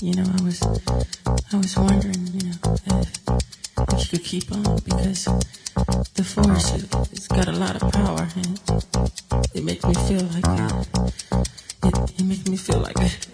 you know, I was, I was wondering, you know, if, if you could keep on because the force, it, it's got a lot of power and it makes me feel like, uh, it, it makes me feel like. Just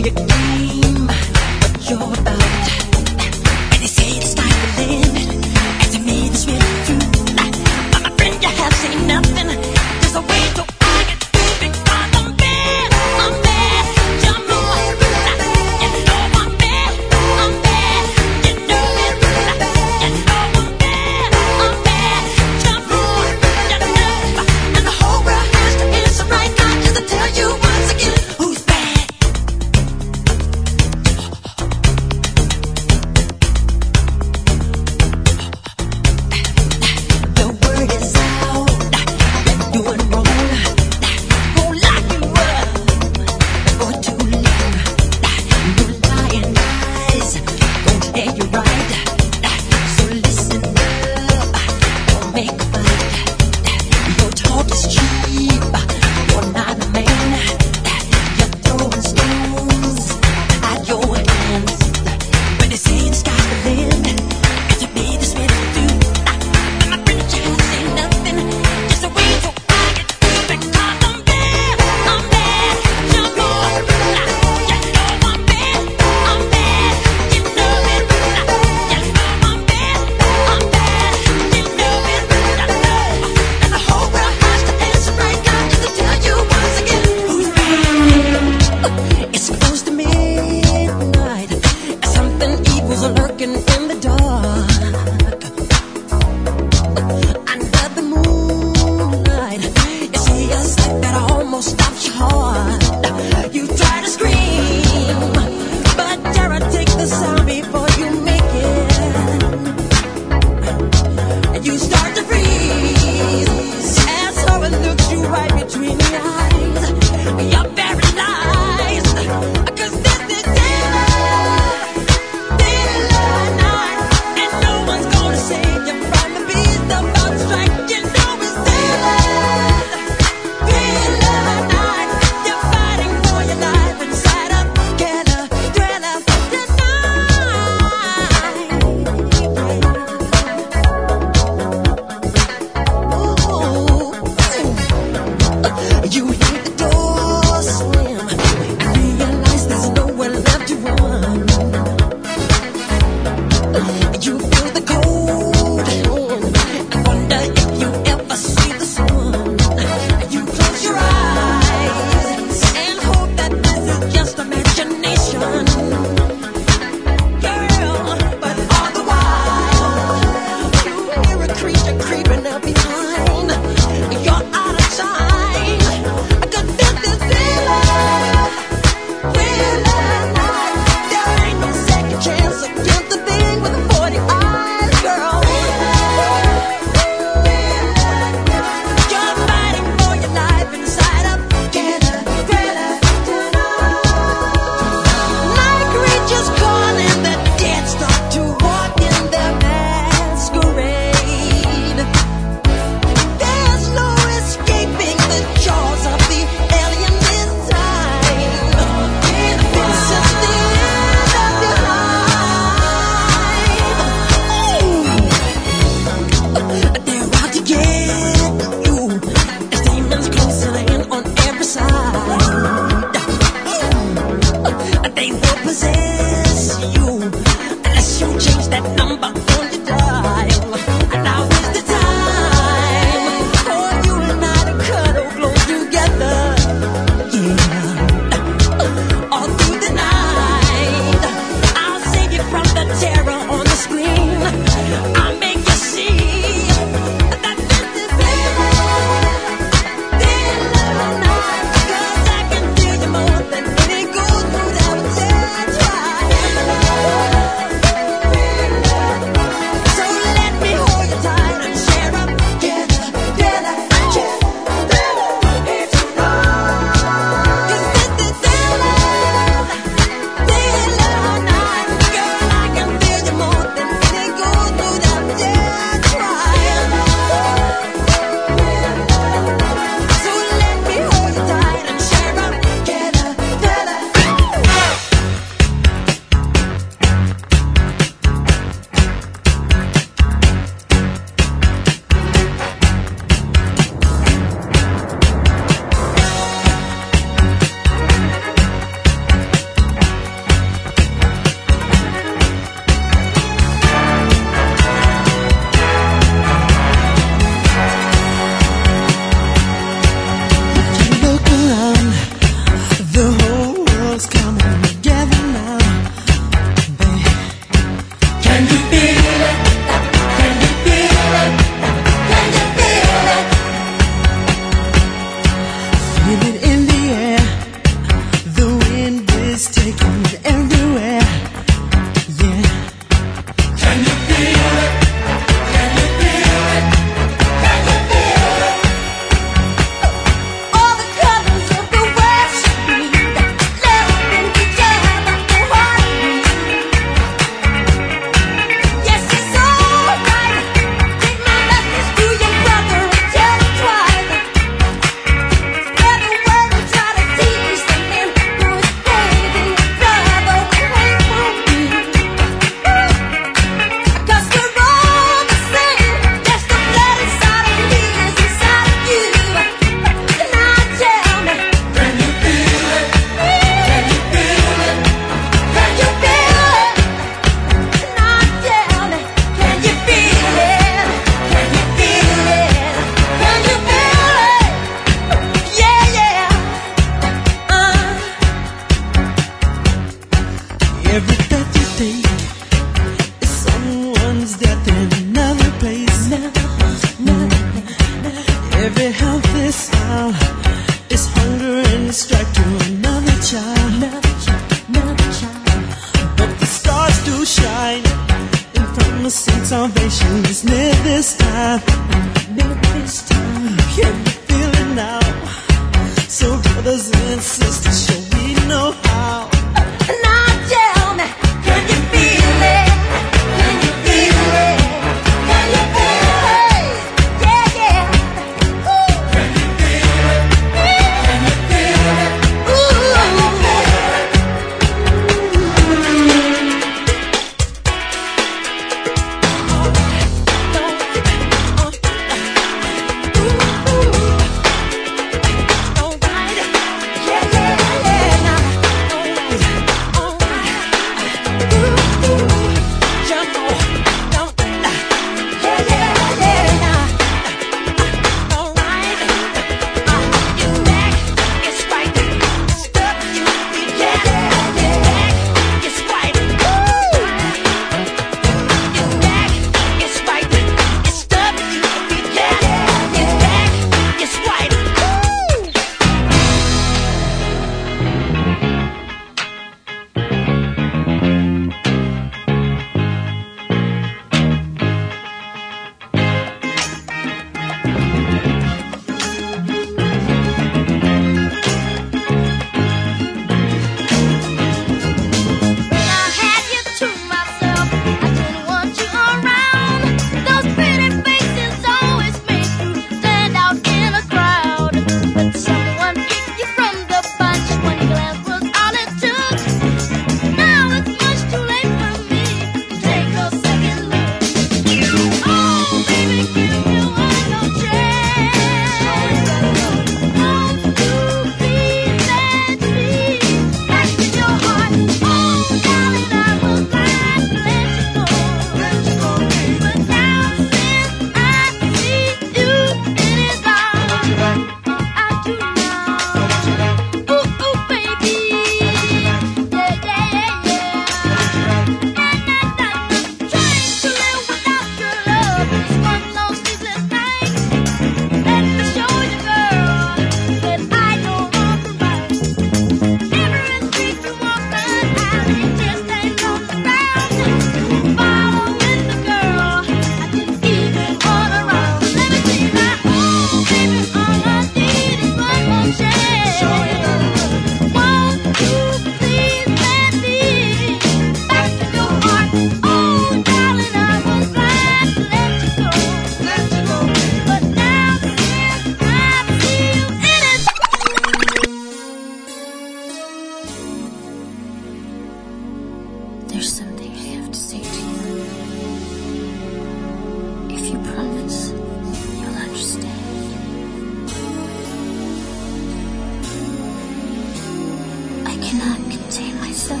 cannot contain myself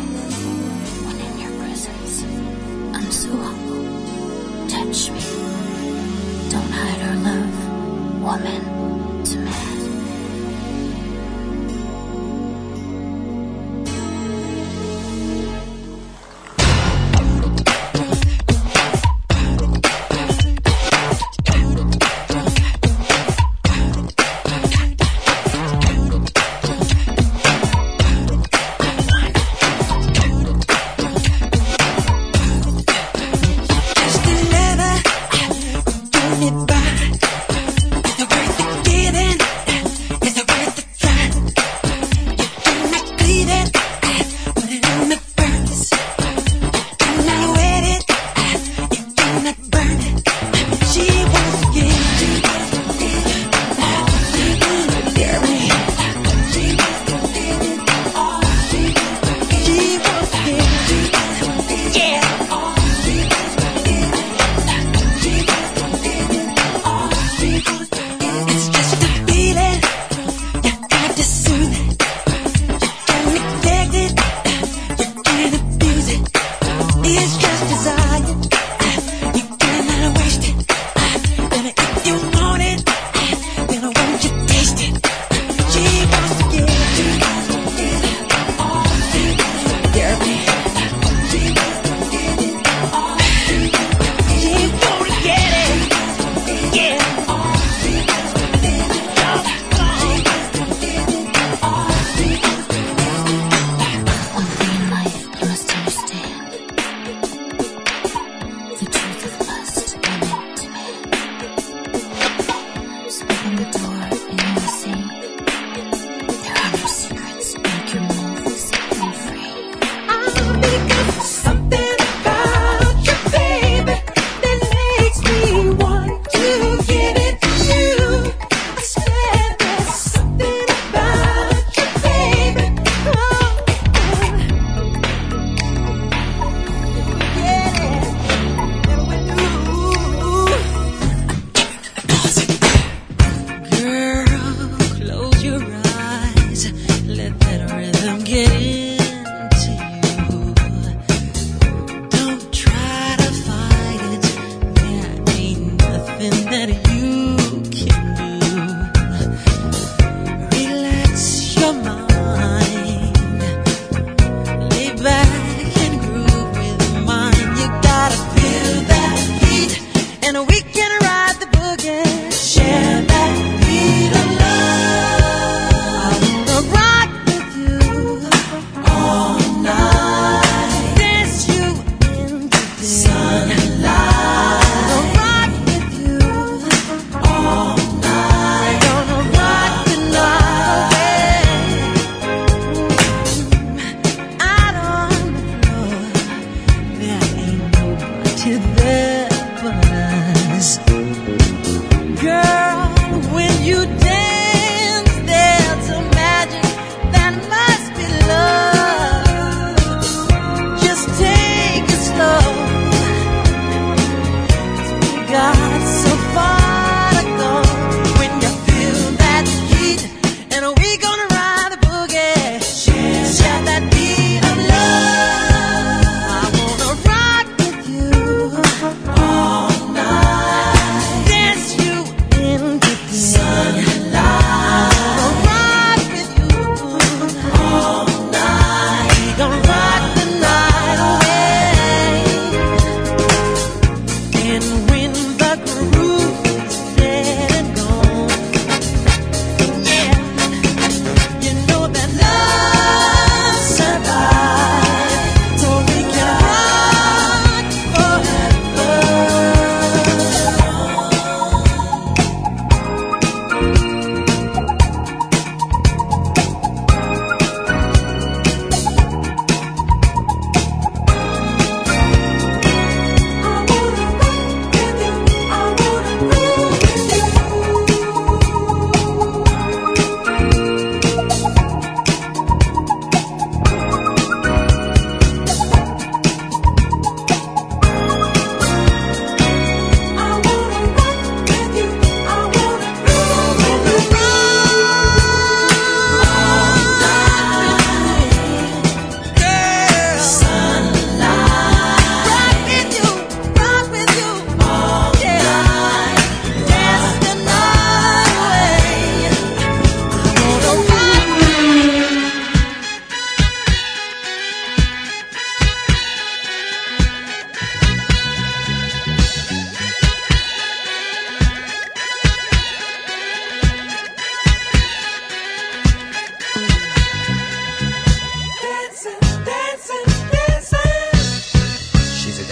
when in your presence. I'm so humble. Touch me. Don't hide our love, woman.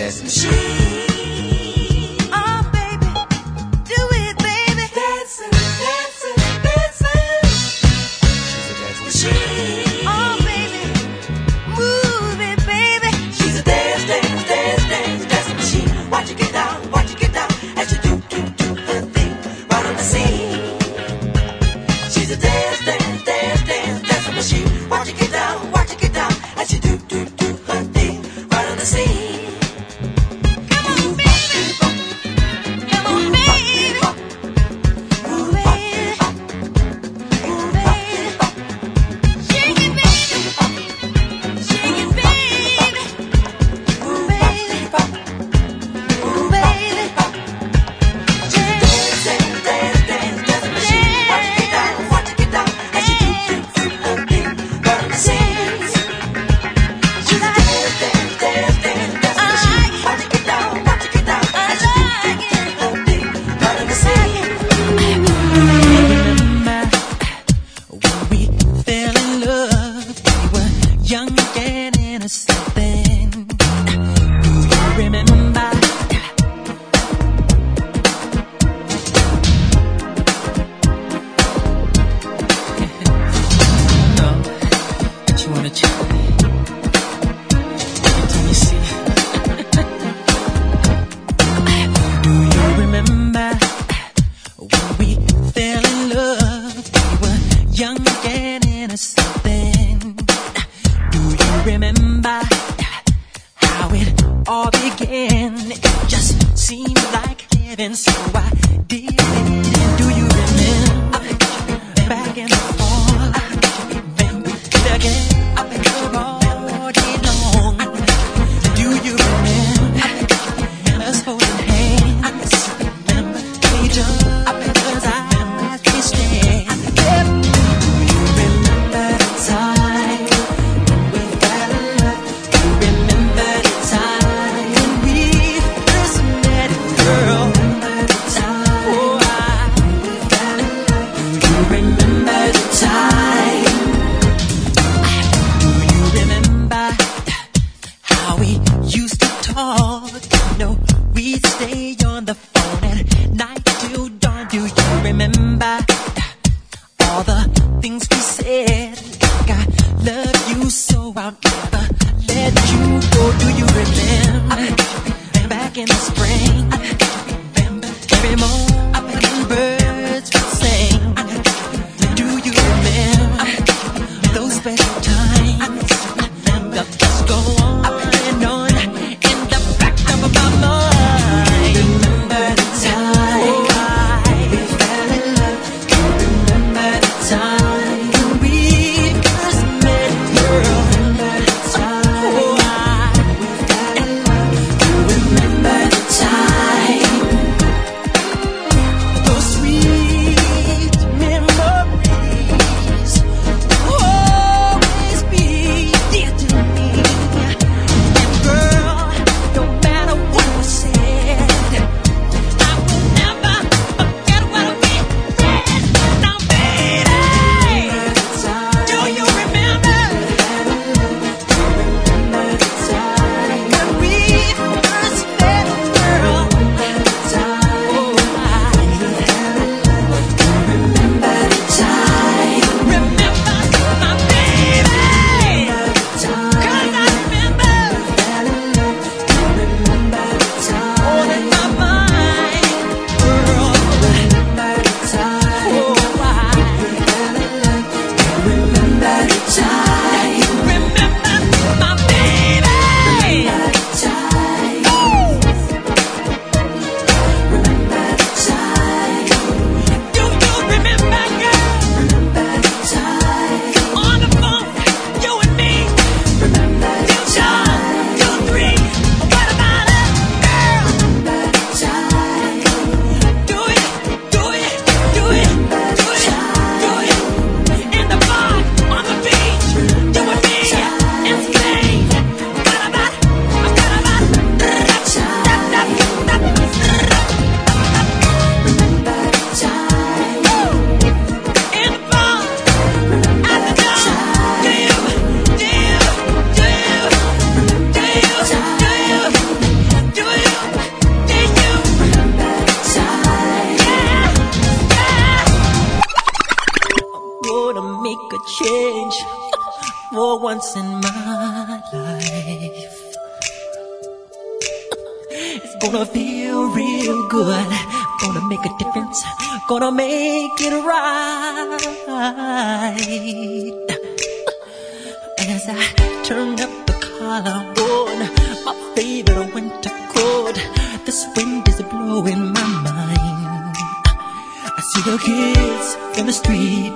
That's the kids in the street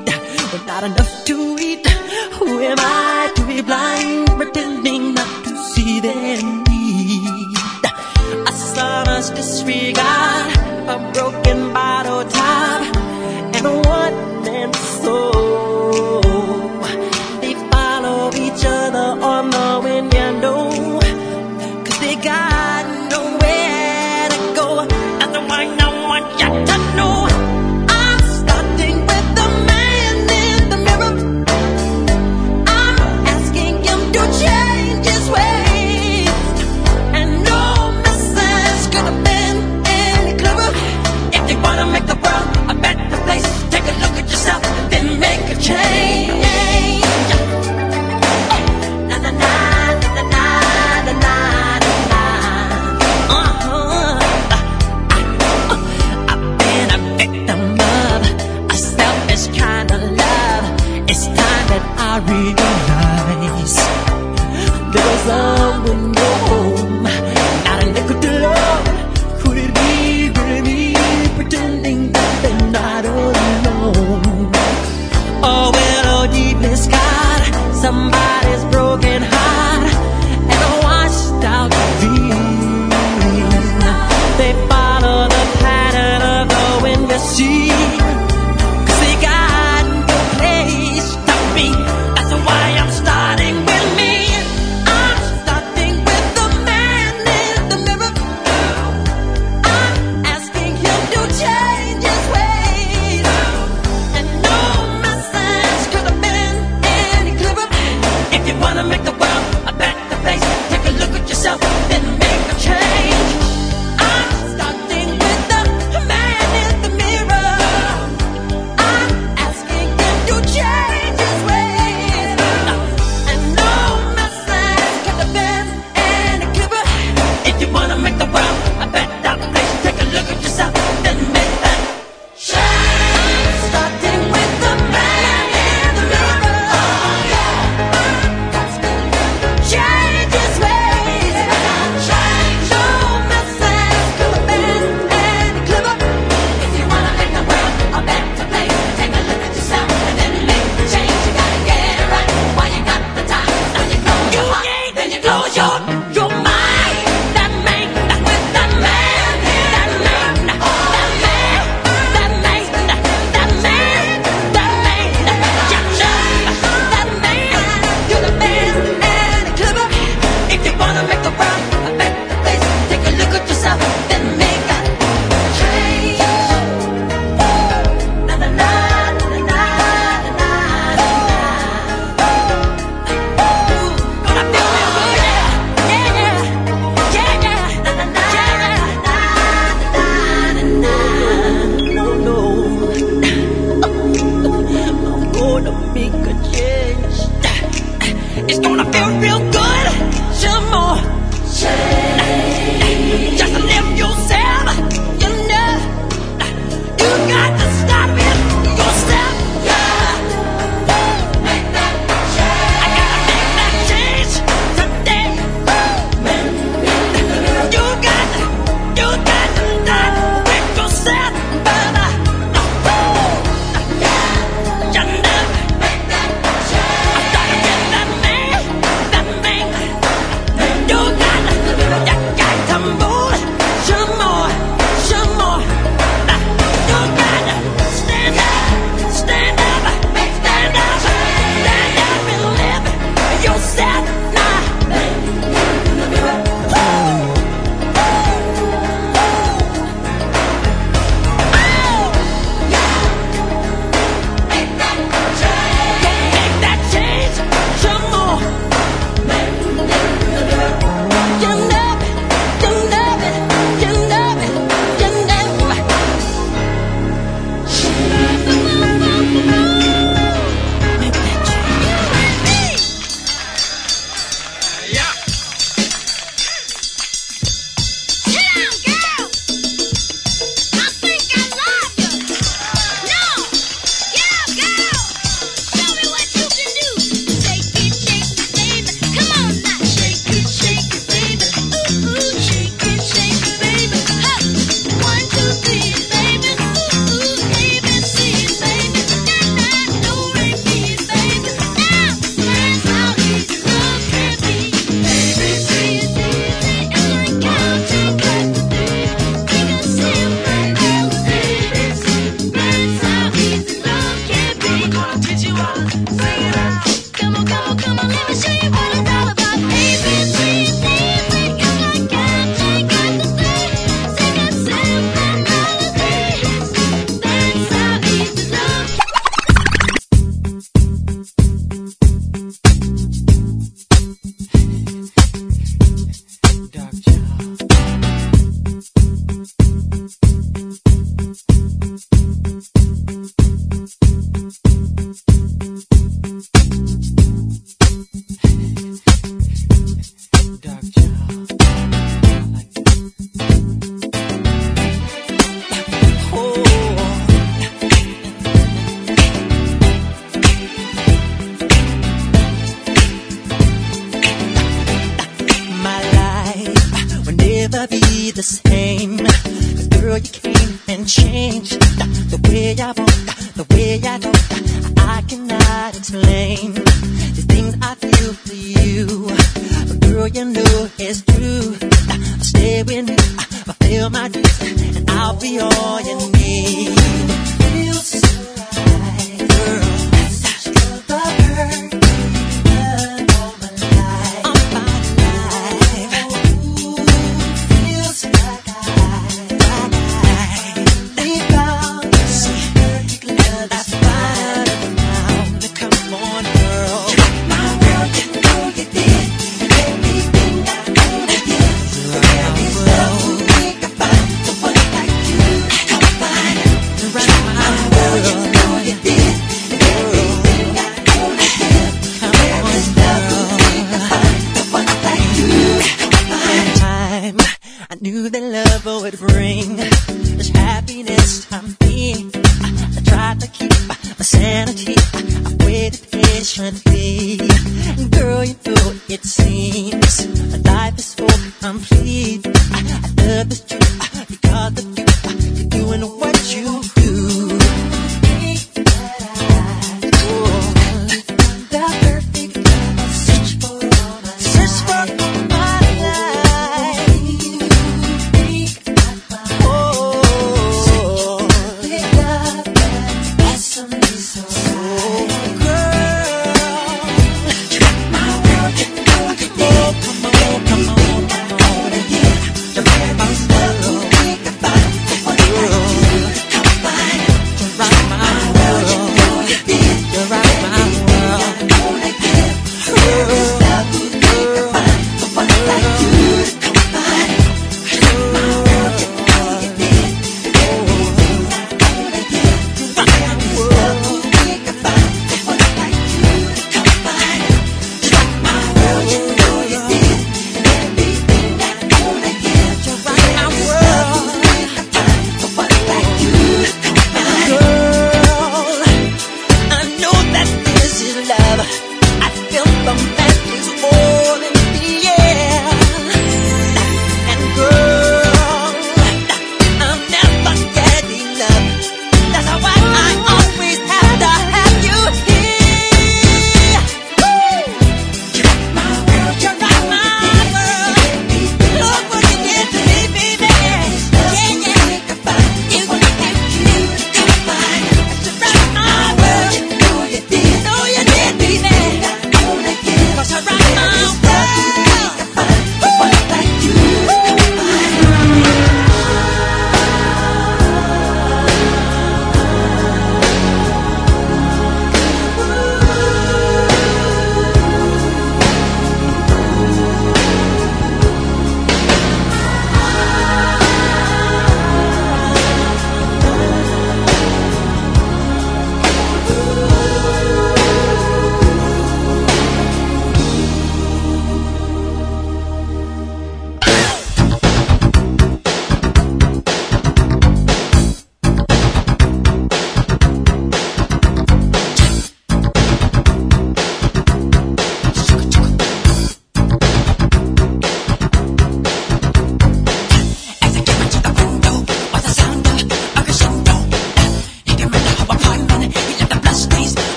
with not enough to eat. Who am I to be blind, pretending not to see them need? A summer's disregard, a broken bottle top, and a one-man soul.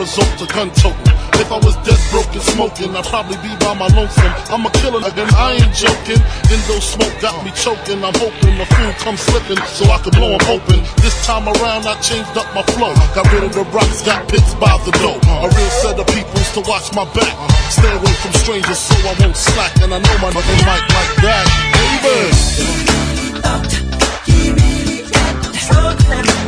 Resort to gun toting. If I was dead, broke, and smoking, I'd probably be by my lonesome. I'm a killer again, I ain't joking. Indo smoke got me choking. I'm hoping the food comes slipping so I can blow them open. This time around, I changed up my flow. Got rid of the rocks, got pits by the dough. A real set of peoples to watch my back. Stay away from strangers so I won't slack. And I know my mother might like that. Baby. He really got control but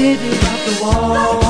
living at the wall.